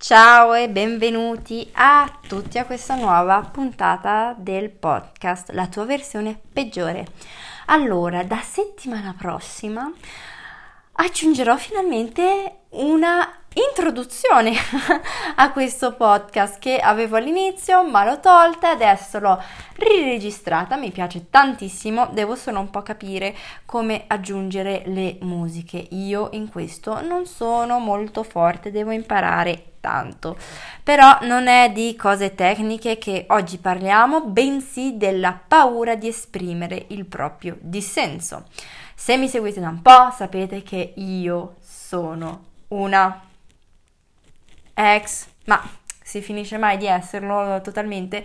Ciao e benvenuti a tutti a questa nuova puntata del podcast, la tua versione peggiore. Allora, da settimana prossima aggiungerò finalmente una introduzione a questo podcast che avevo all'inizio ma l'ho tolta adesso l'ho riregistrata mi piace tantissimo devo solo un po' capire come aggiungere le musiche io in questo non sono molto forte devo imparare tanto. Però non è di cose tecniche che oggi parliamo bensì della paura di esprimere il proprio dissenso. Se mi seguite da un po' sapete che io sono una ex, ma si finisce mai di esserlo totalmente?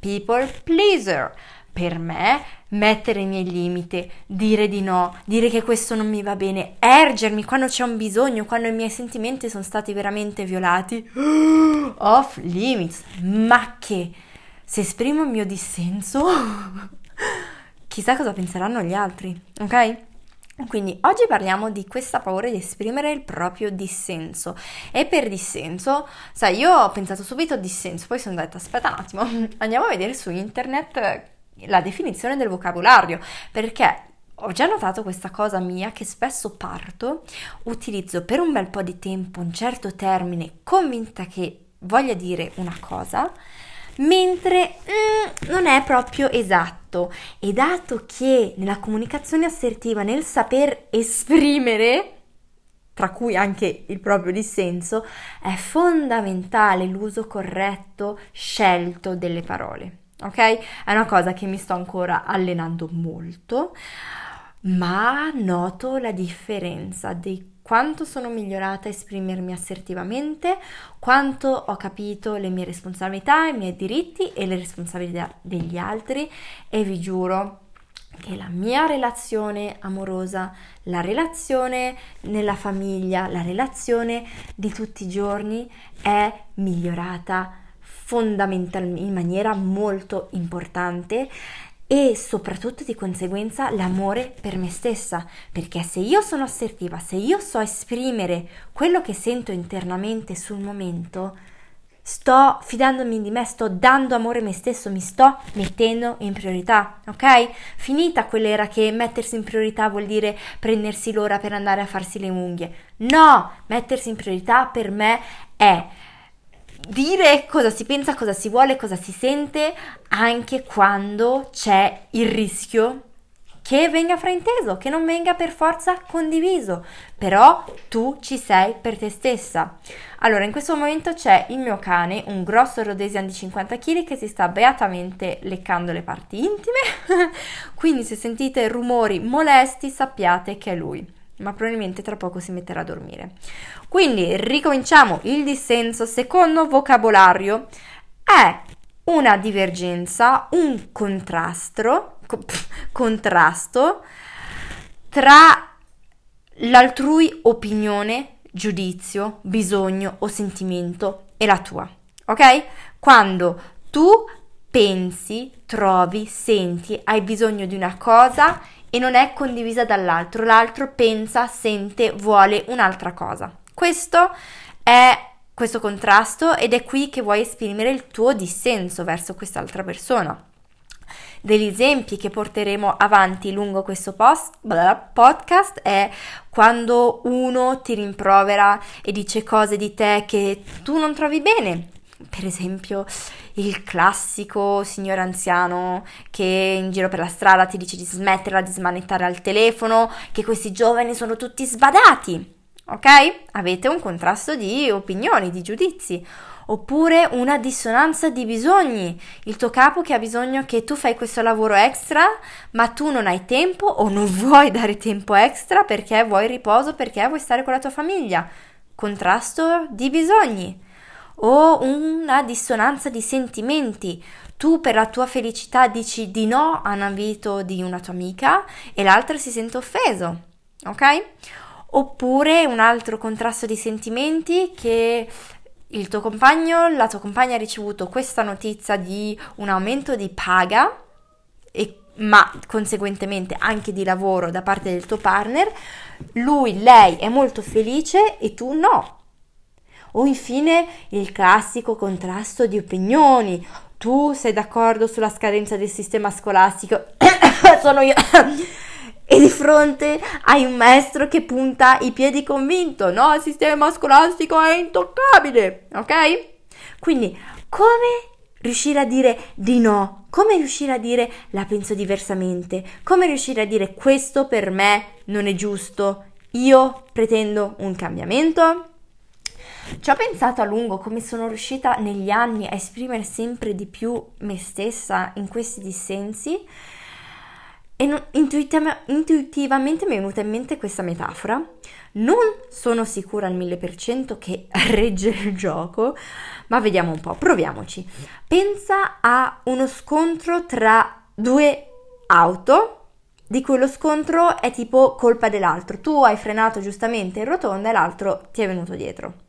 People pleaser. Per me, mettere i miei limiti, dire di no, dire che questo non mi va bene, ergermi quando c'è un bisogno, quando i miei sentimenti sono stati veramente violati, off limits, ma che se esprimo il mio dissenso, chissà cosa penseranno gli altri, ok? Quindi oggi parliamo di questa paura di esprimere il proprio dissenso. E per dissenso, sai, io ho pensato subito a dissenso, poi sono detta aspetta un attimo, andiamo a vedere su internet la definizione del vocabolario perché ho già notato questa cosa mia che spesso parto, utilizzo per un bel po' di tempo un certo termine convinta che voglia dire una cosa, mentre mm, non è proprio esatto. E dato che nella comunicazione assertiva, nel saper esprimere, tra cui anche il proprio dissenso, è fondamentale l'uso corretto, scelto delle parole. Ok? È una cosa che mi sto ancora allenando molto, ma noto la differenza di quanto sono migliorata a esprimermi assertivamente, quanto ho capito le mie responsabilità, i miei diritti e le responsabilità degli altri e vi giuro che la mia relazione amorosa, la relazione nella famiglia, la relazione di tutti i giorni è migliorata fondamentalmente in maniera molto importante e soprattutto di conseguenza l'amore per me stessa, perché se io sono assertiva, se io so esprimere quello che sento internamente sul momento, sto fidandomi di me, sto dando amore a me stesso, mi sto mettendo in priorità, ok? Finita quell'era che mettersi in priorità vuol dire prendersi l'ora per andare a farsi le unghie. No, mettersi in priorità per me è dire cosa si pensa, cosa si vuole, cosa si sente, anche quando c'è il rischio che venga frainteso, che non venga per forza condiviso, però tu ci sei per te stessa. Allora, in questo momento c'è il mio cane, un grosso Rhodesian di 50 kg che si sta beatamente leccando le parti intime, quindi se sentite rumori molesti sappiate che è lui ma probabilmente tra poco si metterà a dormire. Quindi ricominciamo il dissenso. Secondo vocabolario è una divergenza, un contrasto, co- contrasto tra l'altrui opinione, giudizio, bisogno o sentimento e la tua. Ok? Quando tu pensi, trovi, senti, hai bisogno di una cosa e non è condivisa dall'altro, l'altro pensa, sente, vuole un'altra cosa. Questo è questo contrasto ed è qui che vuoi esprimere il tuo dissenso verso quest'altra persona. Degli esempi che porteremo avanti lungo questo post, podcast è quando uno ti rimprovera e dice cose di te che tu non trovi bene, per esempio il classico signore anziano che in giro per la strada ti dice di smetterla di smanettare al telefono, che questi giovani sono tutti sbadati, ok? Avete un contrasto di opinioni, di giudizi. Oppure una dissonanza di bisogni, il tuo capo che ha bisogno che tu fai questo lavoro extra, ma tu non hai tempo o non vuoi dare tempo extra perché vuoi riposo, perché vuoi stare con la tua famiglia. Contrasto di bisogni o una dissonanza di sentimenti. Tu per la tua felicità dici di no a un invito di una tua amica e l'altra si sente offeso, ok? Oppure un altro contrasto di sentimenti che il tuo compagno, la tua compagna ha ricevuto questa notizia di un aumento di paga e ma conseguentemente anche di lavoro da parte del tuo partner, lui, lei è molto felice e tu no O infine il classico contrasto di opinioni. Tu sei d'accordo sulla scadenza del sistema scolastico? Sono io. e di fronte hai un maestro che punta i piedi convinto, no, il sistema scolastico è intoccabile, ok? Quindi come riuscire a dire di no? Come riuscire a dire la penso diversamente? Come riuscire a dire questo per me non è giusto? Io pretendo un cambiamento? Ci ho pensato a lungo come sono riuscita negli anni a esprimere sempre di più me stessa in questi dissensi e non, intuitiva, intuitivamente mi è venuta in mente questa metafora. Non sono sicura al 1000% che regge il gioco, ma vediamo un po', proviamoci. Pensa a uno scontro tra due auto di cui lo scontro è tipo colpa dell'altro. Tu hai frenato giustamente in rotonda e l'altro ti è venuto dietro.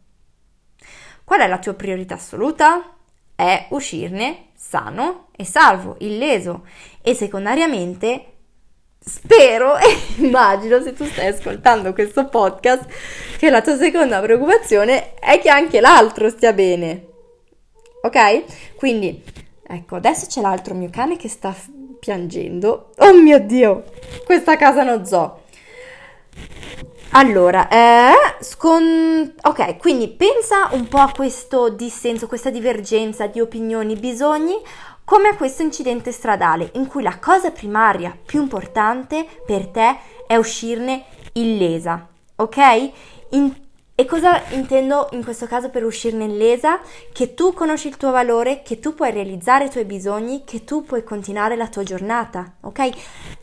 Qual è la tua priorità assoluta? È uscirne sano e salvo, illeso e secondariamente spero e immagino se tu stai ascoltando questo podcast che la tua seconda preoccupazione è che anche l'altro stia bene. Ok? Quindi, ecco, adesso c'è l'altro mio cane che sta piangendo. Oh mio Dio, questa casa non zoo. Allora, eh, scon... ok, quindi pensa un po' a questo dissenso, questa divergenza di opinioni, bisogni, come a questo incidente stradale in cui la cosa primaria più importante per te è uscirne illesa, ok? In e cosa intendo in questo caso per uscirne illesa? Che tu conosci il tuo valore, che tu puoi realizzare i tuoi bisogni, che tu puoi continuare la tua giornata, ok?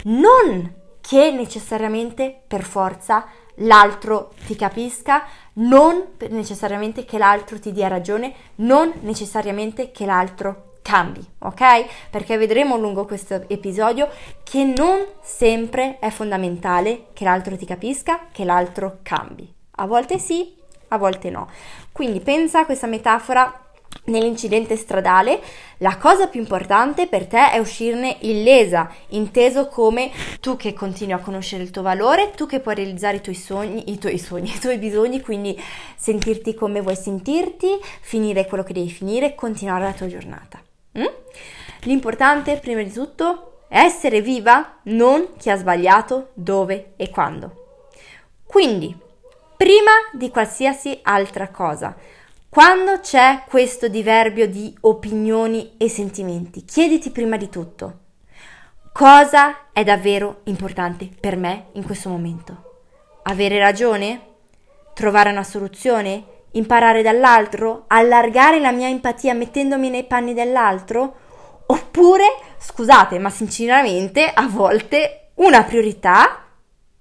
Non che necessariamente per forza l'altro ti capisca, non necessariamente che l'altro ti dia ragione, non necessariamente che l'altro cambi, ok? Perché vedremo lungo questo episodio che non sempre è fondamentale che l'altro ti capisca, che l'altro cambi. A volte sì, a volte no. Quindi pensa a questa metafora nell'incidente stradale, la cosa più importante per te è uscirne illesa, inteso come tu che continui a conoscere il tuo valore, tu che puoi realizzare i tuoi sogni, i tuoi sogni, i tuoi bisogni, quindi sentirti come vuoi sentirti, finire quello che devi finire, continuare la tua giornata. Mm? L'importante, prima di tutto, è essere viva, non chi ha sbagliato, dove e quando. Quindi, prima di qualsiasi altra cosa. Quando c'è questo diverbio di opinioni e sentimenti, chiediti prima di tutto cosa è davvero importante per me in questo momento. Avere ragione? Trovare una soluzione? Imparare dall'altro? Allargare la mia empatia mettendomi nei panni dell'altro? Oppure, scusate, ma sinceramente a volte una priorità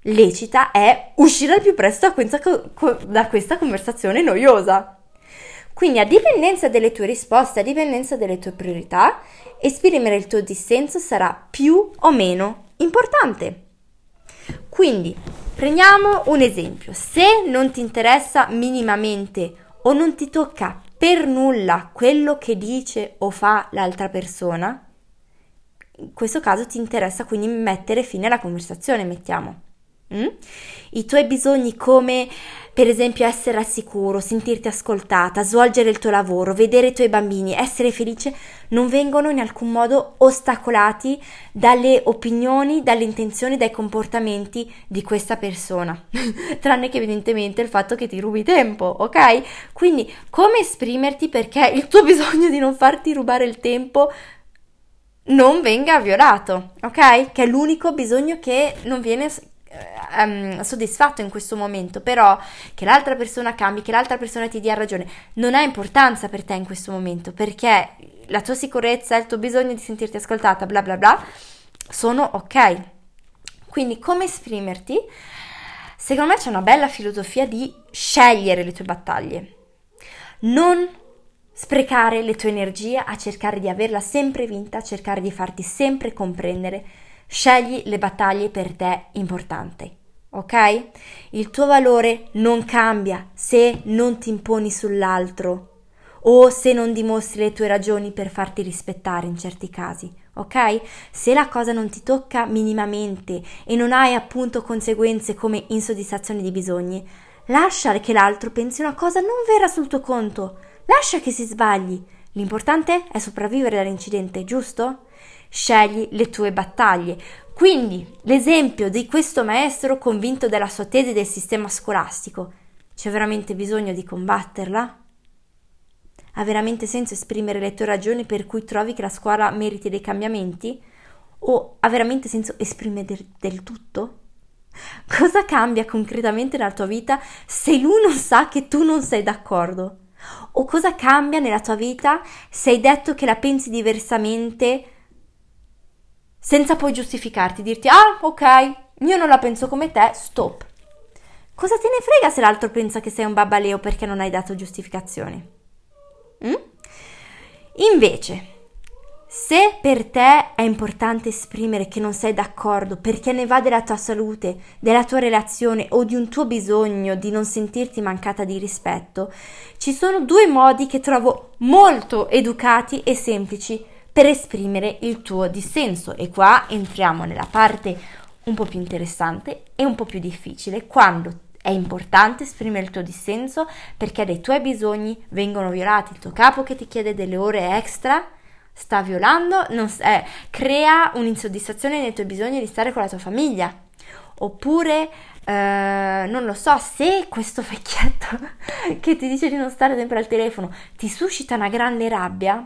lecita è uscire al più presto da questa, da questa conversazione noiosa. Quindi a dipendenza delle tue risposte, a dipendenza delle tue priorità, esprimere il tuo dissenso sarà più o meno importante. Quindi prendiamo un esempio. Se non ti interessa minimamente o non ti tocca per nulla quello che dice o fa l'altra persona, in questo caso ti interessa quindi mettere fine alla conversazione, mettiamo. Mm? I tuoi bisogni come per esempio essere al sicuro, sentirti ascoltata, svolgere il tuo lavoro, vedere i tuoi bambini, essere felice, non vengono in alcun modo ostacolati dalle opinioni, dalle intenzioni, dai comportamenti di questa persona, tranne che evidentemente il fatto che ti rubi tempo, ok? Quindi come esprimerti perché il tuo bisogno di non farti rubare il tempo non venga violato, ok? Che è l'unico bisogno che non viene um, soddisfatto in questo momento, però che l'altra persona cambi, che l'altra persona ti dia ragione, non ha importanza per te in questo momento, perché la tua sicurezza, il tuo bisogno di sentirti ascoltata, bla bla bla, sono ok. Quindi come esprimerti? Secondo me c'è una bella filosofia di scegliere le tue battaglie. Non sprecare le tue energie a cercare di averla sempre vinta, a cercare di farti sempre comprendere Scegli le battaglie per te importanti, ok? Il tuo valore non cambia se non ti imponi sull'altro o se non dimostri le tue ragioni per farti rispettare in certi casi, ok? Se la cosa non ti tocca minimamente e non hai appunto conseguenze come insoddisfazione di bisogni, lascia che l'altro pensi una cosa non vera sul tuo conto, lascia che si sbagli. L'importante è sopravvivere all'incidente, giusto? Scegli le tue battaglie. Quindi, l'esempio di questo maestro convinto della sua tesi del sistema scolastico, c'è veramente bisogno di combatterla? Ha veramente senso esprimere le tue ragioni per cui trovi che la scuola meriti dei cambiamenti? O ha veramente senso esprimere del, del tutto? Cosa cambia concretamente nella tua vita se lui non sa che tu non sei d'accordo? O cosa cambia nella tua vita se hai detto che la pensi diversamente senza poi giustificarti, dirti ah ok, io non la penso come te, stop. Cosa te ne frega se l'altro pensa che sei un babbaleo perché non hai dato giustificazioni? Mm? Invece, se per te è importante esprimere che non sei d'accordo perché ne va della tua salute, della tua relazione o di un tuo bisogno di non sentirti mancata di rispetto, ci sono due modi che trovo molto educati e semplici per esprimere il tuo dissenso e qua entriamo nella parte un po' più interessante e un po' più difficile quando è importante esprimere il tuo dissenso perché dei tuoi bisogni vengono violati. Il tuo capo che ti chiede delle ore extra sta violando, non, eh, crea un'insoddisfazione nei tuoi bisogni di stare con la tua famiglia. Oppure, eh, non lo so, se questo vecchietto che ti dice di non stare sempre al telefono ti suscita una grande rabbia,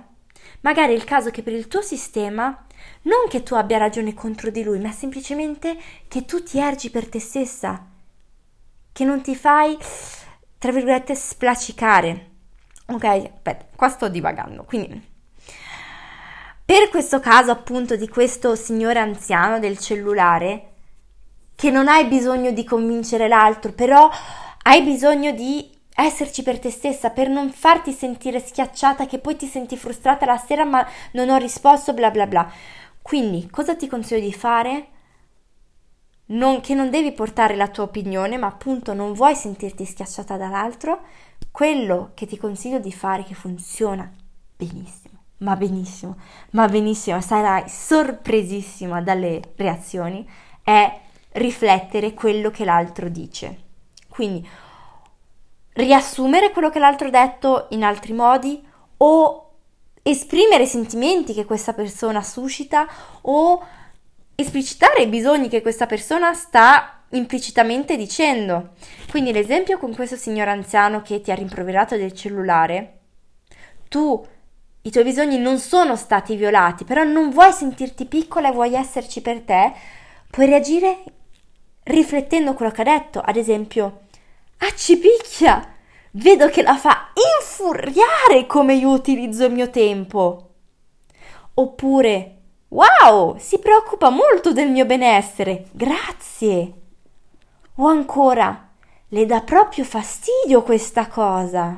magari è il caso che per il tuo sistema non che tu abbia ragione contro di lui, ma semplicemente che tu ti ergi per te stessa che non ti fai, tra virgolette, splacicare. Ok, aspetta, qua sto divagando. Quindi, per questo caso appunto di questo signore anziano del cellulare, che non hai bisogno di convincere l'altro, però hai bisogno di esserci per te stessa, per non farti sentire schiacciata, che poi ti senti frustrata la sera ma non ho risposto, bla bla bla. Quindi, cosa ti consiglio di fare? non, che non devi portare la tua opinione, ma appunto non vuoi sentirti schiacciata dall'altro, quello che ti consiglio di fare che funziona benissimo, ma benissimo, ma benissimo, sarai sorpresissima dalle reazioni, è riflettere quello che l'altro dice. Quindi riassumere quello che l'altro ha detto in altri modi o esprimere i sentimenti che questa persona suscita o esplicitare i bisogni che questa persona sta implicitamente dicendo. Quindi l'esempio con questo signor anziano che ti ha rimproverato del cellulare, tu i tuoi bisogni non sono stati violati, però non vuoi sentirti piccola e vuoi esserci per te, puoi reagire riflettendo quello che ha detto, ad esempio, ah ci picchia, vedo che la fa infuriare come io utilizzo il mio tempo. Oppure, Wow, si preoccupa molto del mio benessere. Grazie. O ancora, le dà proprio fastidio questa cosa.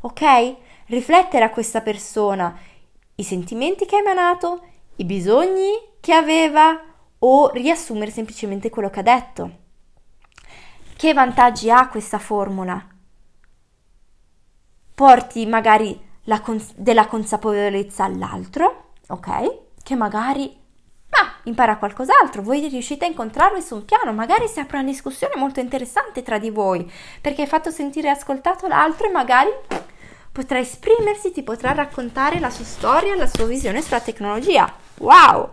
Ok? Riflettere a questa persona i sentimenti che ha emanato, i bisogni che aveva o riassumere semplicemente quello che ha detto. Che vantaggi ha questa formula? Porti magari cons- della consapevolezza all'altro, ok? che magari ma impara qualcos'altro, voi riuscite a incontrarvi su un piano, magari si apre una discussione molto interessante tra di voi, perché hai fatto sentire e ascoltato l'altro e magari potrà esprimersi, ti potrà raccontare la sua storia, la sua visione sulla tecnologia. Wow!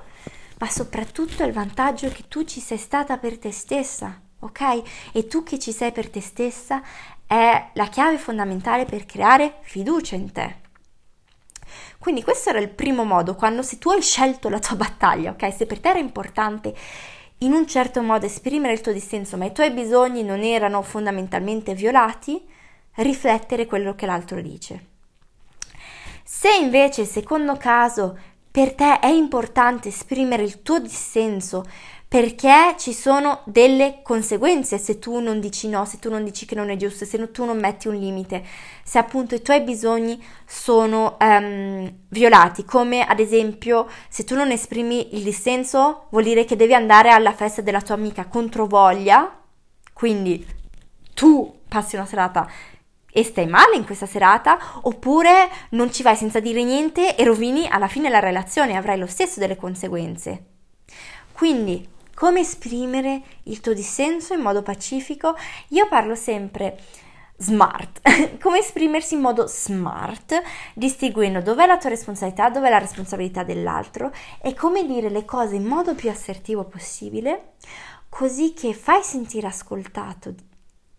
Ma soprattutto il vantaggio che tu ci sei stata per te stessa, ok? E tu che ci sei per te stessa è la chiave fondamentale per creare fiducia in te. Quindi questo era il primo modo, quando se tu hai scelto la tua battaglia, ok? Se per te era importante in un certo modo esprimere il tuo dissenso, ma i tuoi bisogni non erano fondamentalmente violati, riflettere quello che l'altro dice. Se invece, secondo caso, per te è importante esprimere il tuo dissenso, perché ci sono delle conseguenze se tu non dici no, se tu non dici che non è giusto, se tu non metti un limite, se appunto i tuoi bisogni sono um, violati, come ad esempio se tu non esprimi il dissenso vuol dire che devi andare alla festa della tua amica contro voglia, quindi tu passi una serata e stai male in questa serata, oppure non ci vai senza dire niente e rovini alla fine la relazione, avrai lo stesso delle conseguenze. Quindi come esprimere il tuo dissenso in modo pacifico. Io parlo sempre smart, come esprimersi in modo smart, distinguendo dov'è la tua responsabilità, dov'è la responsabilità dell'altro e come dire le cose in modo più assertivo possibile, così che fai sentire ascoltato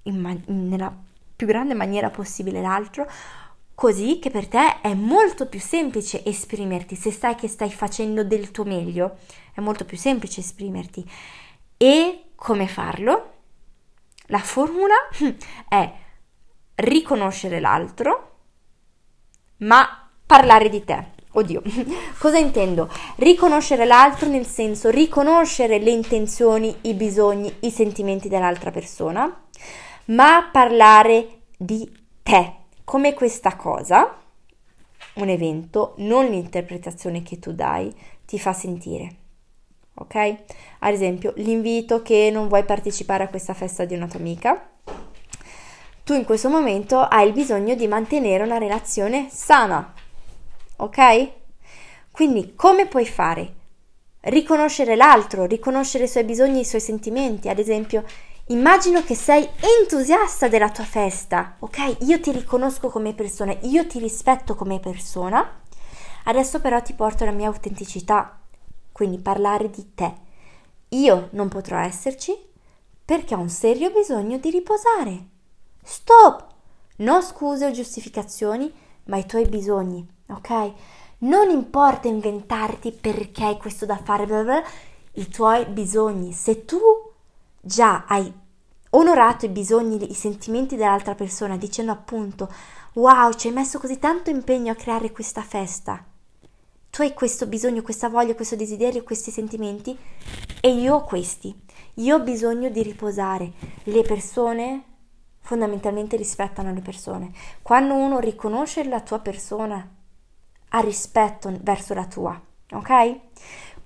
man- nella più grande maniera possibile l'altro, così che per te è molto più semplice esprimerti, se sai che stai facendo del tuo meglio, è molto più semplice esprimerti. E come farlo? La formula è riconoscere l'altro, ma parlare di te. Oddio, cosa intendo? Riconoscere l'altro nel senso riconoscere le intenzioni, i bisogni, i sentimenti dell'altra persona, ma parlare di te, come questa cosa, un evento, non l'interpretazione che tu dai, ti fa sentire. Ok? Ad esempio, l'invito che non vuoi partecipare a questa festa di una tua amica tu in questo momento hai il bisogno di mantenere una relazione sana. Ok? Quindi come puoi fare? Riconoscere l'altro, riconoscere i suoi bisogni i suoi sentimenti. Ad esempio, immagino che sei entusiasta della tua festa, ok? Io ti riconosco come persona, io ti rispetto come persona. Adesso però ti porto la mia autenticità, quindi parlare di te. Io non potrò esserci perché ho un serio bisogno di riposare. Stop! Non scuse o giustificazioni, ma i tuoi bisogni, ok? Non importa inventarti perché hai questo da fare, bla bla, i tuoi bisogni. Se tu già hai onorato i bisogni, i sentimenti dell'altra persona, dicendo appunto, wow, ci hai messo così tanto impegno a creare questa festa. Tu hai questo bisogno, questa voglia, questo desiderio, questi sentimenti e io ho questi. Io ho bisogno di riposare. Le persone fondamentalmente rispettano le persone. Quando uno riconosce la tua persona, ha rispetto verso la tua, ok?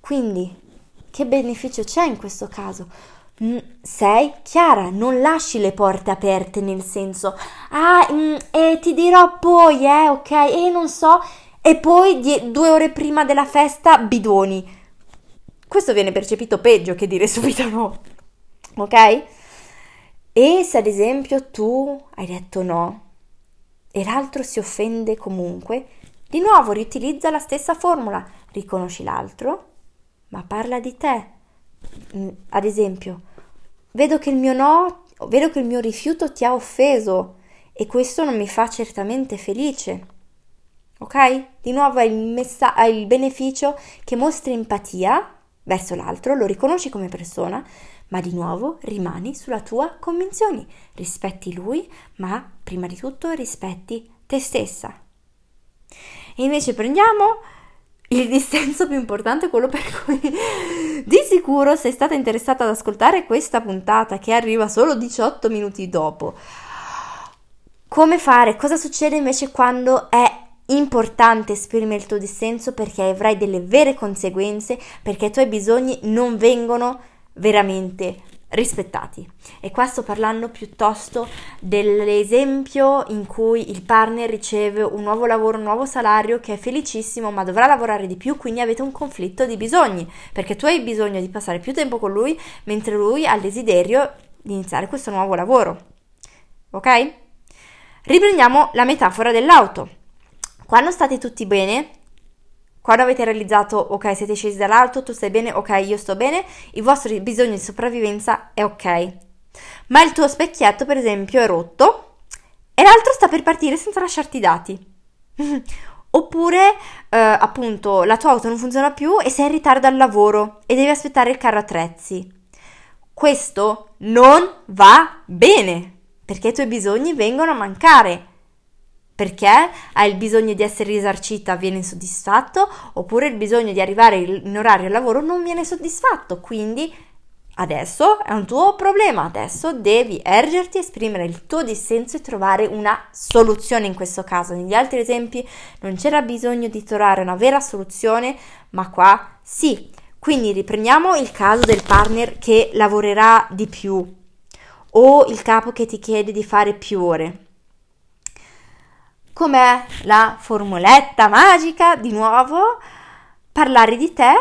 Quindi, che beneficio c'è in questo caso? Sei chiara, non lasci le porte aperte nel senso, ah, mm, e ti dirò poi, eh, ok, e non so, e poi die- due ore prima della festa bidoni. Questo viene percepito peggio che dire subito no, ok? E se ad esempio tu hai detto no e l'altro si offende comunque, di nuovo riutilizza la stessa formula, riconosci l'altro, ma parla di te. Mm, ad esempio, vedo che il mio no, vedo che il mio rifiuto ti ha offeso e questo non mi fa certamente felice. Ok? Di nuovo hai il, messa- hai il beneficio che mostri empatia verso l'altro, lo riconosci come persona, ma di nuovo rimani sulla tua convinzione, rispetti lui, ma prima di tutto rispetti te stessa. E invece prendiamo il dissenso più importante, quello per cui di sicuro sei stata interessata ad ascoltare questa puntata che arriva solo 18 minuti dopo. Come fare? Cosa succede invece quando è importante esprimere il tuo dissenso perché avrai delle vere conseguenze, perché i tuoi bisogni non vengono veramente rispettati. E qua sto parlando piuttosto dell'esempio in cui il partner riceve un nuovo lavoro, un nuovo salario che è felicissimo, ma dovrà lavorare di più, quindi avete un conflitto di bisogni, perché tu hai bisogno di passare più tempo con lui, mentre lui ha il desiderio di iniziare questo nuovo lavoro. Ok? Riprendiamo la metafora dell'auto. Quando state tutti bene, quando avete realizzato, ok, siete scesi dall'alto, tu stai bene, ok, io sto bene, il vostro bisogno di sopravvivenza è ok. Ma il tuo specchietto, per esempio, è rotto e l'altro sta per partire senza lasciarti i dati. Oppure, eh, appunto, la tua auto non funziona più e sei in ritardo al lavoro e devi aspettare il carro attrezzi. Questo non va bene perché i tuoi bisogni vengono a mancare perché hai il bisogno di essere risarcita, viene insoddisfatto, oppure il bisogno di arrivare in orario al lavoro non viene soddisfatto. Quindi adesso è un tuo problema, adesso devi ergerti, esprimere il tuo dissenso e trovare una soluzione in questo caso. Negli altri esempi non c'era bisogno di trovare una vera soluzione, ma qua sì. Quindi riprendiamo il caso del partner che lavorerà di più o il capo che ti chiede di fare più ore Com'è la formuletta magica? Di nuovo, parlare di te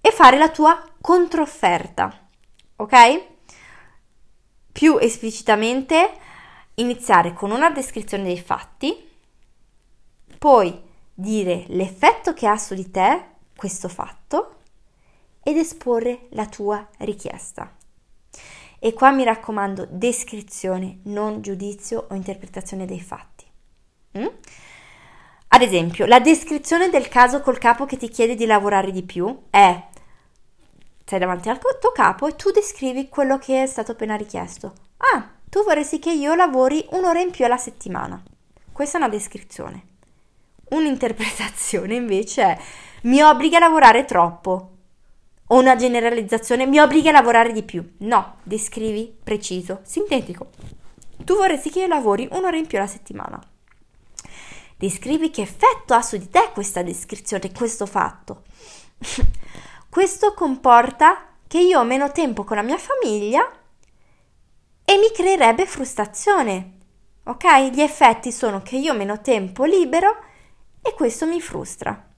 e fare la tua controfferta, ok? Più esplicitamente iniziare con una descrizione dei fatti, poi dire l'effetto che ha su di te questo fatto ed esporre la tua richiesta. E qua mi raccomando descrizione, non giudizio o interpretazione dei fatti. Mm? Ad esempio, la descrizione del caso col capo che ti chiede di lavorare di più è sei davanti al tuo capo e tu descrivi quello che è stato appena richiesto. Ah, tu vorresti che io lavori un'ora in più alla settimana. Questa è una descrizione. Un'interpretazione invece è mi obbliga a lavorare troppo. O una generalizzazione mi obbliga a lavorare di più. No, descrivi preciso, sintetico. Tu vorresti che io lavori un'ora in più alla settimana. Descrivi che effetto ha su di te questa descrizione, questo fatto. questo comporta che io ho meno tempo con la mia famiglia e mi creerebbe frustrazione. Ok? Gli effetti sono che io ho meno tempo libero e questo mi frustra.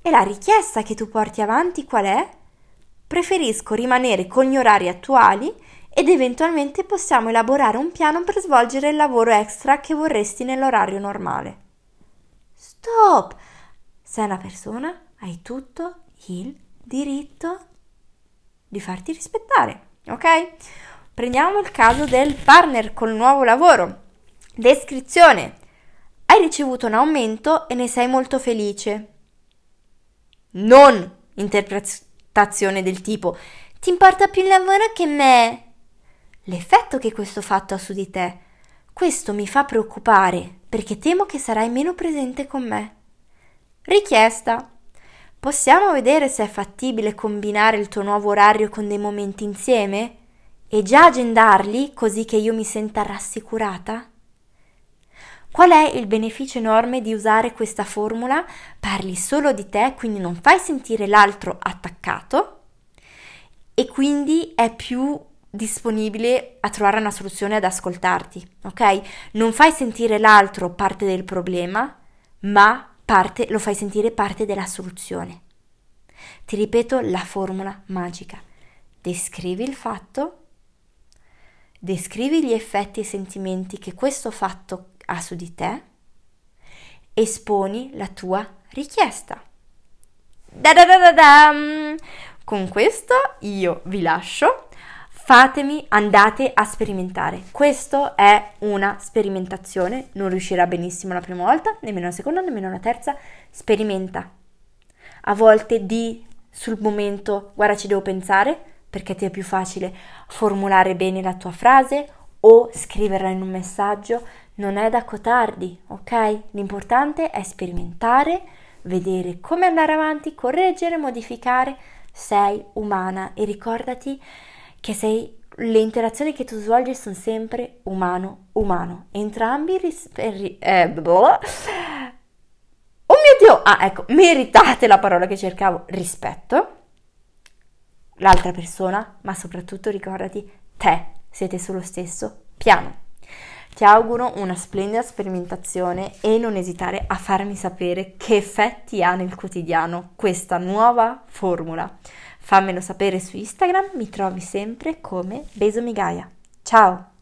E la richiesta che tu porti avanti qual è? Preferisco rimanere con gli orari attuali ed eventualmente possiamo elaborare un piano per svolgere il lavoro extra che vorresti nell'orario normale. Stop! Sei una persona, hai tutto il diritto di farti rispettare, ok? Prendiamo il caso del partner col nuovo lavoro. Descrizione. Hai ricevuto un aumento e ne sei molto felice. Non interpretazione del tipo ti importa più il lavoro che me. L'effetto che questo fatto ha su di te. Questo mi fa preoccupare perché temo che sarai meno presente con me. Richiesta. Possiamo vedere se è fattibile combinare il tuo nuovo orario con dei momenti insieme? e già agendarli così che io mi senta rassicurata? Qual è il beneficio enorme di usare questa formula? Parli solo di te, quindi non fai sentire l'altro attaccato e quindi è più disponibile a trovare una soluzione ad ascoltarti, ok? Non fai sentire l'altro parte del problema, ma parte, lo fai sentire parte della soluzione. Ti ripeto la formula magica. Descrivi il fatto descrivi gli effetti e sentimenti che questo fatto ha su di te, esponi la tua richiesta. Da da da da Con questo io vi lascio. Fatemi, andate a sperimentare. Questo è una sperimentazione, non riuscirà benissimo la prima volta, nemmeno la seconda, nemmeno la terza. Sperimenta. A volte di sul momento, guarda ci devo pensare, perché ti è più facile formulare bene la tua frase o scriverla in un messaggio, non è da cotardi, ok? L'importante è sperimentare, vedere come andare avanti, correggere, modificare. Sei umana e ricordati che sei le interazioni che tu svolgi sono sempre umano-umano. Entrambi ris- eh, boh. Oh mio Dio! Ah, ecco, meritate la parola che cercavo, rispetto l'altra persona, ma soprattutto ricordati te, siete sullo stesso piano. Ti auguro una splendida sperimentazione e non esitare a farmi sapere che effetti ha nel quotidiano questa nuova formula. Fammelo sapere su Instagram, mi trovi sempre come Beso Migaia. Ciao!